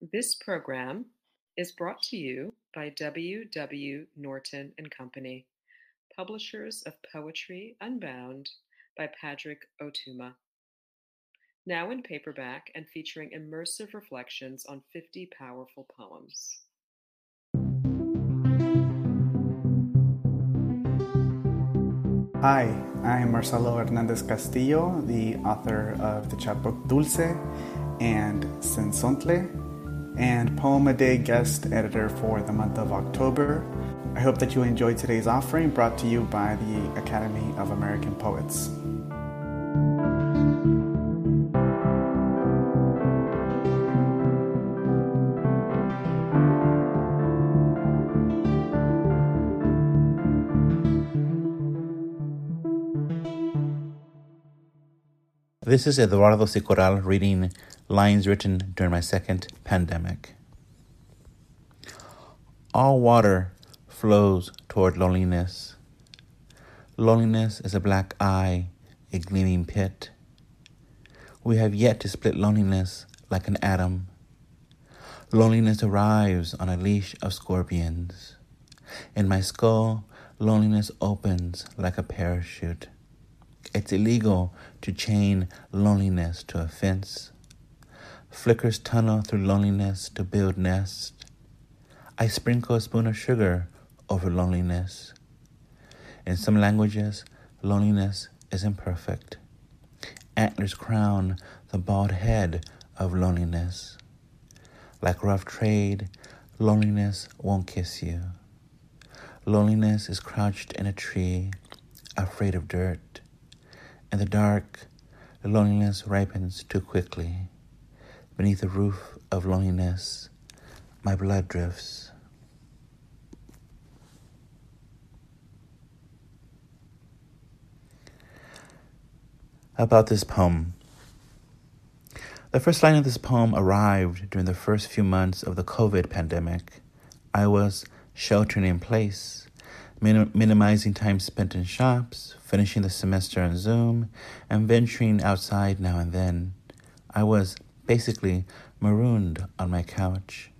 This program is brought to you by W. W. Norton and Company, publishers of Poetry Unbound by Padraig Ó Tuama. Now in paperback and featuring immersive reflections on 50 powerful poems. Hi, I'm Marcelo Hernandez Castillo, the author of the chapbook Dulce and Cenzontle, and Poem a Day guest editor for the month of October. I hope that you enjoyed today's offering brought to you by the Academy of American Poets. This is Eduardo C. Corral reading lines written during my second pandemic. All water flows toward loneliness. Loneliness is a black eye, a gleaming pit. We have yet to split loneliness like an atom. Loneliness arrives on a leash of scorpions. In my skull, loneliness opens like a parachute. It's illegal to chain loneliness to a fence. Flickers tunnel through loneliness to build nest. I sprinkle a spoon of sugar over loneliness. In some languages, loneliness is imperfect. Antlers crown the bald head of loneliness. Like rough trade, loneliness won't kiss you. Loneliness is crouched in a tree, afraid of dirt. In the dark, the loneliness ripens too quickly. Beneath the roof of loneliness, my blood drifts. About this poem. The first line of this poem arrived during the first few months of the COVID pandemic. I was sheltering in place, minim- minimizing time spent in shops, finishing the semester on Zoom, and venturing outside now and then. I was basically marooned on my couch.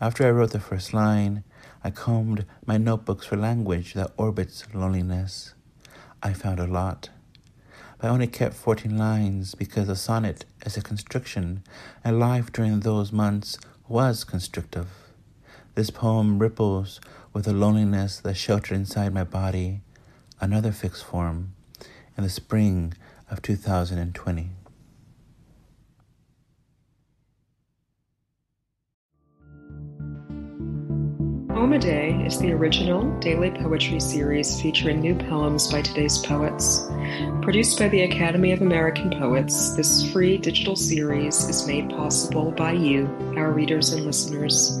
After I wrote the first line, I combed my notebooks for language that orbits loneliness. I found a lot. But I only kept 14 lines because a sonnet is a constriction, and life during those months was constrictive. This poem ripples with the loneliness that sheltered inside my body another fixed form in the spring of 2020. Poem a Day is the original daily poetry series featuring new poems by today's poets. Produced by the Academy of American Poets, this free digital series is made possible by you, our readers and listeners.